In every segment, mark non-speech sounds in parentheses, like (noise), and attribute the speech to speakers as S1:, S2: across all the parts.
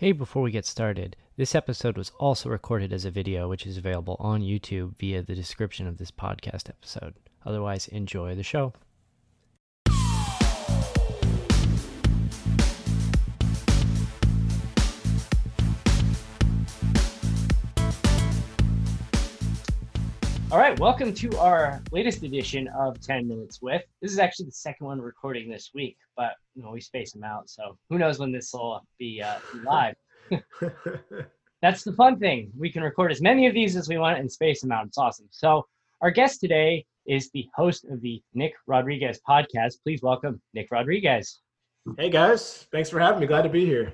S1: Hey, before we get started, this episode was also recorded as a video, which is available on YouTube via the description of this podcast episode. Otherwise, enjoy the show. All right, welcome to our latest edition of 10 Minutes With. This is actually the second one recording this week, but you know we space them out, so who knows when this will be uh, live. (laughs) (laughs) That's the fun thing. We can record as many of these as we want and space them out. It's awesome. So our guest today is the host of the Nick Rodriguez podcast. Please welcome Nick Rodriguez.
S2: Hey guys, thanks for having me. Glad to be here.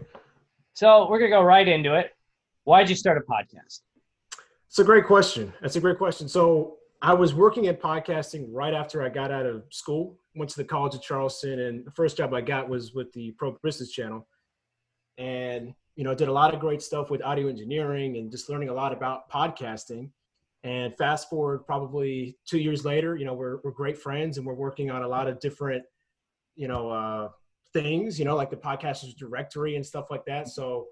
S1: So we're gonna go right into it. Why'd you start a podcast?
S2: It's a great question. That's a great question. So I was working in podcasting right after I got out of school. Went to the College of Charleston, and the first job I got was with the Pro Business Channel, and you know did a lot of great stuff with audio engineering and just learning a lot about podcasting. And fast forward probably two years later, you know we're we're great friends, and we're working on a lot of different, you know, uh, things. You know, like the podcasters directory and stuff like that. So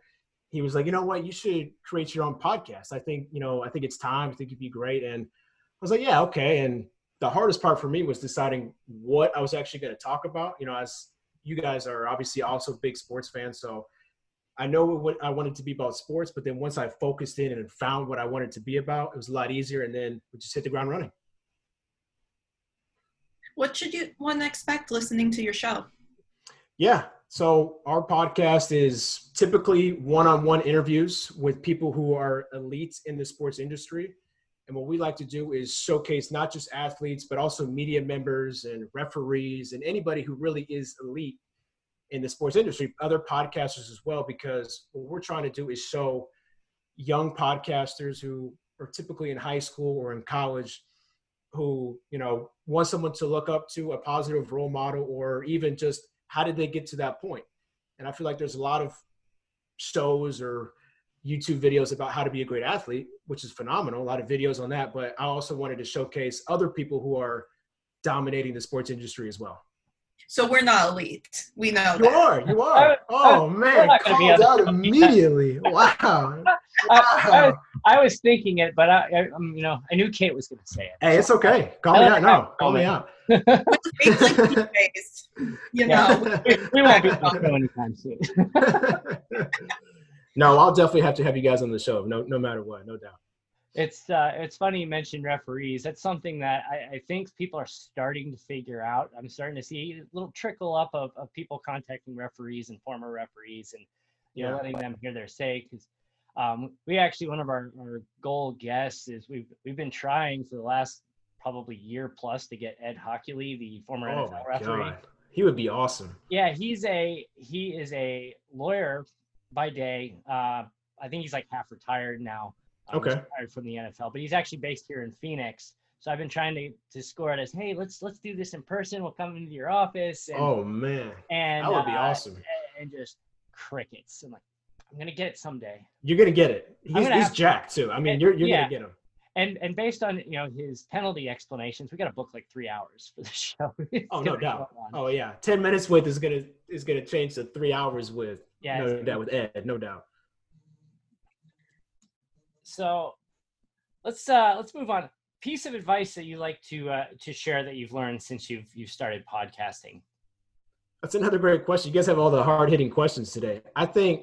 S2: he was like, you know what, you should create your own podcast. I think, you know, I think it's time. I think it'd be great. And I was like, yeah, okay. And the hardest part for me was deciding what I was actually going to talk about. You know, as you guys are obviously also big sports fans, so I know what I wanted to be about sports. But then once I focused in and found what I wanted to be about, it was a lot easier. And then we just hit the ground running.
S3: What should you one expect listening to your show?
S2: Yeah, so our podcast is typically one-on-one interviews with people who are elites in the sports industry. And what we like to do is showcase not just athletes, but also media members and referees and anybody who really is elite in the sports industry, other podcasters as well, because what we're trying to do is show young podcasters who are typically in high school or in college who, you know, want someone to look up to, a positive role model, or even just how did they get to that point? And I feel like there's a lot of shows or YouTube videos about how to be a great athlete, which is phenomenal. A lot of videos on that, but I also wanted to showcase other people who are dominating the sports industry as well.
S3: So we're not elite. We know
S2: you
S3: that.
S2: are. You are. Oh man, called out immediately. (laughs) Wow. wow.
S1: I, was, I, was, thinking it, but I, I, um, you know, I knew Kate was going to say it.
S2: Hey, it's okay. Call me out. No, (laughs) call me out. (laughs)
S3: you know,
S1: we, we won't be talking anytime soon.
S2: no, I'll definitely have to have you guys on the show. No, no matter what, no doubt.
S1: It's uh, it's funny you mentioned referees. That's something that I, I think people are starting to figure out. I'm starting to see a little trickle up of, of people contacting referees and former referees and you know letting them hear their say because um, we actually one of our, our goal guests is we've we've been trying for the last probably year plus to get Ed Hochuli, the former oh NFL referee. God.
S2: He would be awesome.
S1: Yeah, he's a he is a lawyer by day. Uh, I think he's like half retired now.
S2: Um, okay.
S1: Retired from the NFL, but he's actually based here in Phoenix. So I've been trying to, to score it as, hey, let's let's do this in person. We'll come into your office.
S2: And, oh man,
S1: and
S2: that would be
S1: uh,
S2: awesome.
S1: And just crickets. I'm like, I'm gonna get it someday.
S2: You're gonna get it. He's, he's jacked too. I mean, you're you're yeah. gonna get him.
S1: and and based on you know his penalty explanations, we got to book like three hours for the (laughs) show.
S2: Oh no doubt. Oh yeah, ten minutes with is gonna is gonna change to three hours with.
S1: Yeah,
S2: no doubt with Ed, no doubt.
S1: So let's uh let's move on. Piece of advice that you like to uh, to share that you've learned since you've you've started podcasting.
S2: That's another great question. You guys have all the hard hitting questions today. I think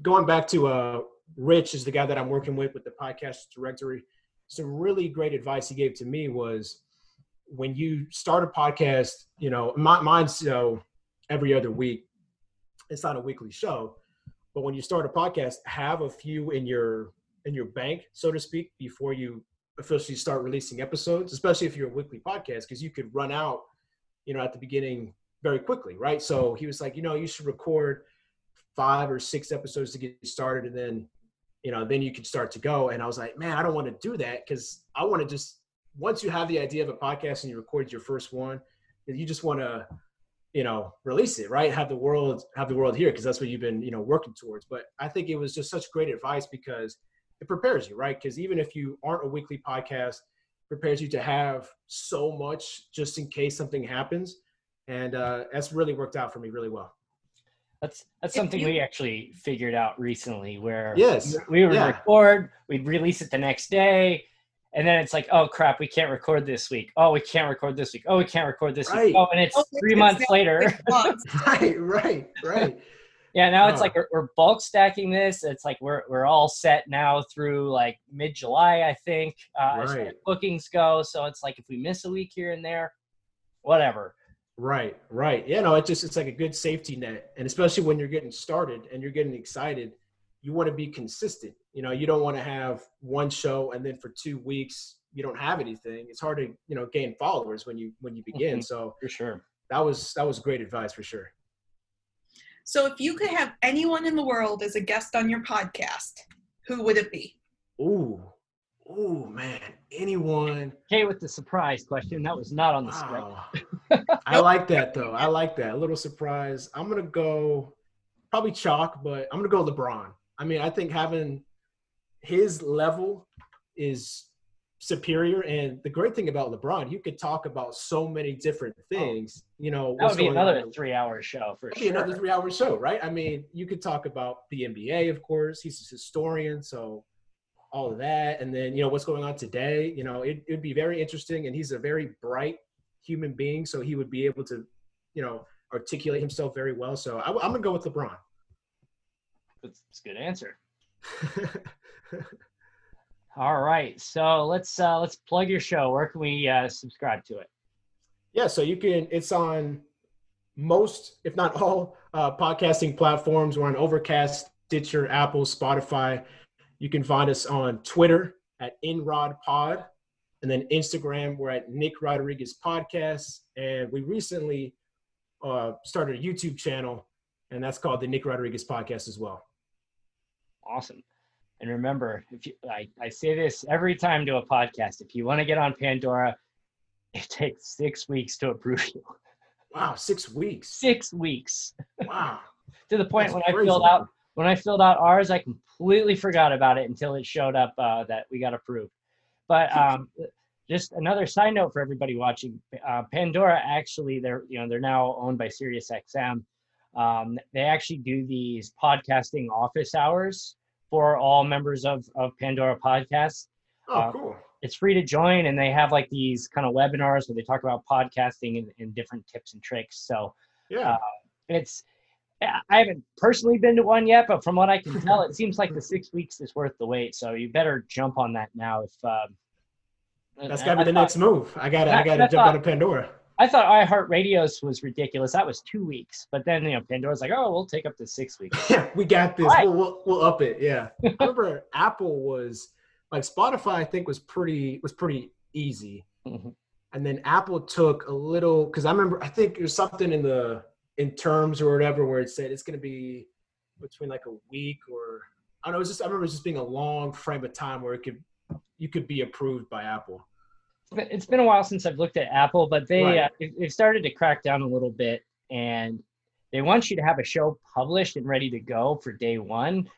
S2: going back to uh, Rich is the guy that I'm working with with the podcast directory. Some really great advice he gave to me was when you start a podcast, you know, my, mine's you know every other week. It's not a weekly show, but when you start a podcast, have a few in your in your bank, so to speak, before you officially start releasing episodes. Especially if you're a weekly podcast, because you could run out, you know, at the beginning very quickly, right? So he was like, you know, you should record five or six episodes to get started, and then, you know, then you can start to go. And I was like, man, I don't want to do that because I want to just once you have the idea of a podcast and you record your first one, you just want to, you know, release it, right? Have the world have the world here because that's what you've been, you know, working towards. But I think it was just such great advice because it prepares you, right? Because even if you aren't a weekly podcast, prepares you to have so much just in case something happens and uh, that's really worked out for me really well.
S1: That's that's something
S3: you-
S1: we actually figured out recently where
S2: Yes,
S1: we would
S2: yeah.
S1: record, we'd release it the next day, and then it's like, oh crap, we can't record this week. Oh, we can't record this week. Oh, we can't record this
S2: Right.
S1: week. Oh, and it's
S3: Oh,
S1: three
S3: it's
S1: months later.
S3: months. (laughs)
S2: Right, right, right.
S1: Yeah, now it's like we're, we're bulk stacking this. It's like we're we're all set now through like mid July, I think, uh, as far as bookings go. So it's like if we miss a week here and there, whatever.
S2: Right, right. Yeah, no, it just it's like a good safety net. And especially when you're getting started and you're getting excited, you want to be consistent. You know, you don't want to have one show and then for two weeks you don't have anything. It's hard to, you know, gain followers when you when you begin.
S1: Mhm.
S2: So
S1: For sure.
S2: that was that was great advice for sure.
S3: So if you could have anyone in the world as a guest on your podcast, who would it be?
S2: Ooh. Ooh, man. Anyone
S1: Okay, with the surprise question, that was not on the script.
S2: Oh. (laughs) I like that though. I like that. A little surprise. I'm gonna go probably chalk, but I'm gonna go LeBron. I mean, I think having his level is superior. And the great thing about LeBron, you could talk about so many different oh, things. You know,
S1: Oh. That would be
S2: on
S1: another three-hour show for sure.
S2: another three hour show, right? I mean, you could talk about the NBA, of course. He's a historian, so all of that. And then, you know, what's going on today, you know, it would be very interesting. And he's a very bright human being, so he would be able to, you know, articulate himself very well. So I, am to go with LeBron.
S1: That's, that's a good answer. (laughs) All right, so let's uh, let's plug your show. Where can we uh, subscribe to it?
S2: yeah, so you can, it's on most, if not all, uh, podcasting platforms. We're on Overcast, Stitcher, Apple, Spotify. You can find us on Twitter at NrodPod. And then Instagram, we're at Nick Rodriguez Podcast. And we recently uh, started a YouTube channel, and that's called the Nick Rodriguez Podcast as well.
S1: Awesome. And remember, if you, I, I say this every time to a podcast, if you want to get on Pandora, it takes six weeks to approve you.
S2: Wow, six weeks.
S1: Six weeks.
S2: Wow. (laughs)
S1: To the point
S2: That's
S1: when I filled out when I filled out ours, I completely forgot about it until it showed up uh, that we got approved. But um, just another side note for everybody watching: uh, Pandora actually they're you know they're now owned by SiriusXM. Um, they actually do these podcasting office hours for all members of of Pandora podcasts.
S2: Oh,
S1: Uh,
S2: cool.
S1: It's free to join, and they have like these kind of webinars where they talk about podcasting and, and different tips and tricks. So
S2: Yeah.
S1: it's I haven't personally been to one yet, but from what I can tell, it (laughs) seems like the six weeks is worth the wait. So you better jump on that now. If um,
S2: That's
S1: I-
S2: got to
S1: I
S2: be the
S1: thought-
S2: next move. I got to I
S1: I-
S2: got
S1: I
S2: to jump
S1: thought-
S2: on a Pandora.
S1: I thought iHeartRadio's was ridiculous. That was two weeks, but then you know Pandora's like, oh, we'll take up to six weeks. (laughs)
S2: Yeah, we got this.
S1: Right.
S2: We'll, we'll we'll up it. Yeah. (laughs) I remember Apple was like Spotify. I think was pretty was pretty easy,
S1: Mhm.
S2: and then Apple took a little because I remember I think there's something in the in terms or whatever where it said it's going to be between like a week or I don't know. It was just I remember it just being a long frame of time where it could you could be approved by Apple.
S1: It's been- a while since I've looked at Apple, but they
S2: Right.
S1: uh, they've started to crack down a little bit, and they want you to have a show published and ready to go for day one.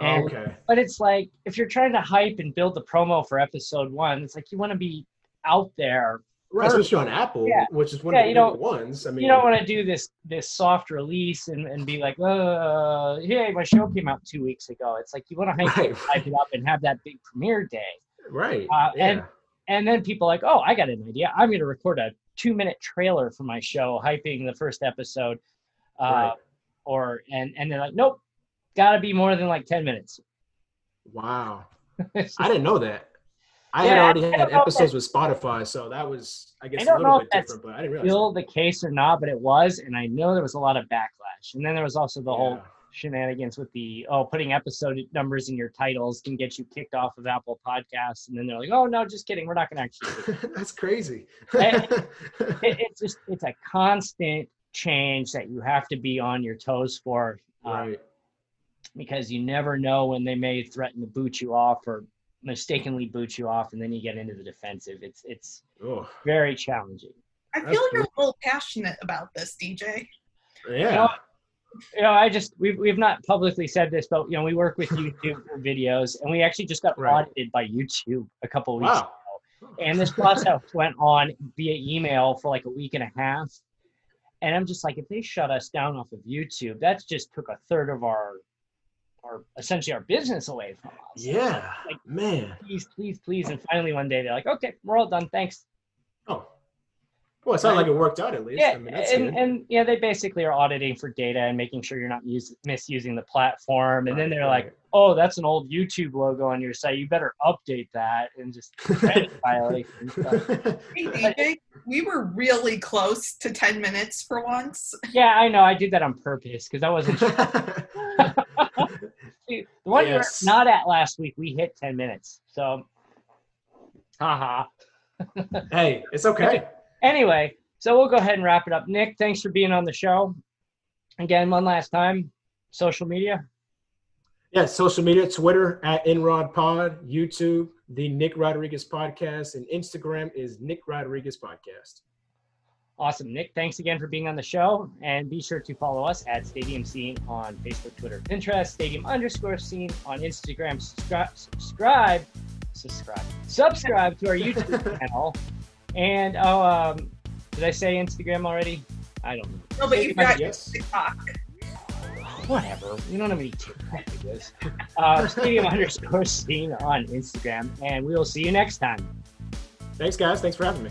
S1: And
S2: okay.
S1: but it's like if you're trying to hype and build the promo for episode one, it's like you want to be out there.
S2: Right, especially on Apple,
S1: Yeah.
S2: which is one
S1: Yeah,
S2: of the
S1: don't-
S2: ones. I mean,
S1: You don't want to do this this soft release and, and be like, uh, hey, my show came out two weeks ago. It's like you want to hype,
S2: right,
S1: hype it up and have that big premiere day.
S2: right.
S1: Uh,
S2: yeah.
S1: and- And then people are like, oh, I got an idea. I'm going to record a two minute trailer for my show, hyping the first episode. Uh,
S2: Right.
S1: Or and and they're like, nope, got to be more than like ten minutes.
S2: wow, (laughs) I didn't know that. I
S1: Yeah,
S2: had already
S1: I
S2: had
S1: don't know if
S2: episodes with Spotify, so that was, I guess, a
S1: don't
S2: little bit different. But I didn't realize.
S1: still the case or not, but it was, and I know there was a lot of backlash. And then there was also the
S2: that.
S1: whole shenanigans with the oh, putting episode numbers in your titles can get you kicked off of Apple Podcasts, and then they're like, oh no, just kidding, we're not going to actually. do
S2: Yeah. (laughs) that's crazy.
S1: Hey, (laughs) it, it's just it's a constant change that you have to be on your toes for, uh,
S2: right.
S1: because you never know when they may threaten to boot you off or mistakenly boot you off, and then you get into the defensive. It's it's
S2: Oh,
S1: very challenging.
S3: I
S2: That's
S3: feel you're a little passionate about this, DJ.
S2: yeah.
S1: know, you know, I just we've we've not publicly said this, but you know, we work with YouTube for videos, and we actually just got
S2: Right.
S1: audited by YouTube a couple weeks
S2: Wow.
S1: ago. And this process (laughs) went on via email for like a week and a half. And I'm just like, if they shut us down off of YouTube, that just took a third of our, our essentially our business away from us.
S2: Yeah,
S1: Like,
S2: man.
S1: please, please, please. And finally, one day they're like, okay, we're all done. Thanks.
S2: Oh, well, it sounds like it worked out at least.
S1: Yeah,
S2: I mean, that's
S1: and,
S2: good.
S1: and yeah, they basically are auditing for data and making sure you're not use, misusing the platform. And then they're like, "Oh, that's an old YouTube logo on your site. You better update that." And just (laughs) credit violation. (laughs)
S3: Hey, DJ, we were really close to 10 minutes for once.
S1: Yeah, I know. I did that on purpose because I wasn't. sure. (laughs) The one
S2: Yes.
S1: you were not at last week, we hit ten minutes. So, haha.
S2: hey, it's okay.
S1: Anyway, so we'll go ahead and wrap it up. Nick, thanks for being on the show. Again, one last time. Social media.
S2: Yeah, social media, Twitter at NrodPod, YouTube, the Nick Rodriguez Podcast, and Instagram is Nick Rodriguez Podcast.
S1: Awesome. Nick, thanks again for being on the show. And be sure to follow us at Stadium Scene on Facebook, Twitter, Pinterest, Stadium underscore scene on Instagram. Subscribe, subscribe, subscribe, subscribe to our YouTube (laughs) channel. And oh, um, did I say Instagram already? I don't know.
S3: No, but you've got
S2: yes.
S3: TikTok.
S1: Whatever. You don't have any TikTok videos. Uh, Stadium (laughs) underscore scene on Instagram. And we will see you next time.
S2: Thanks, guys. Thanks for having me.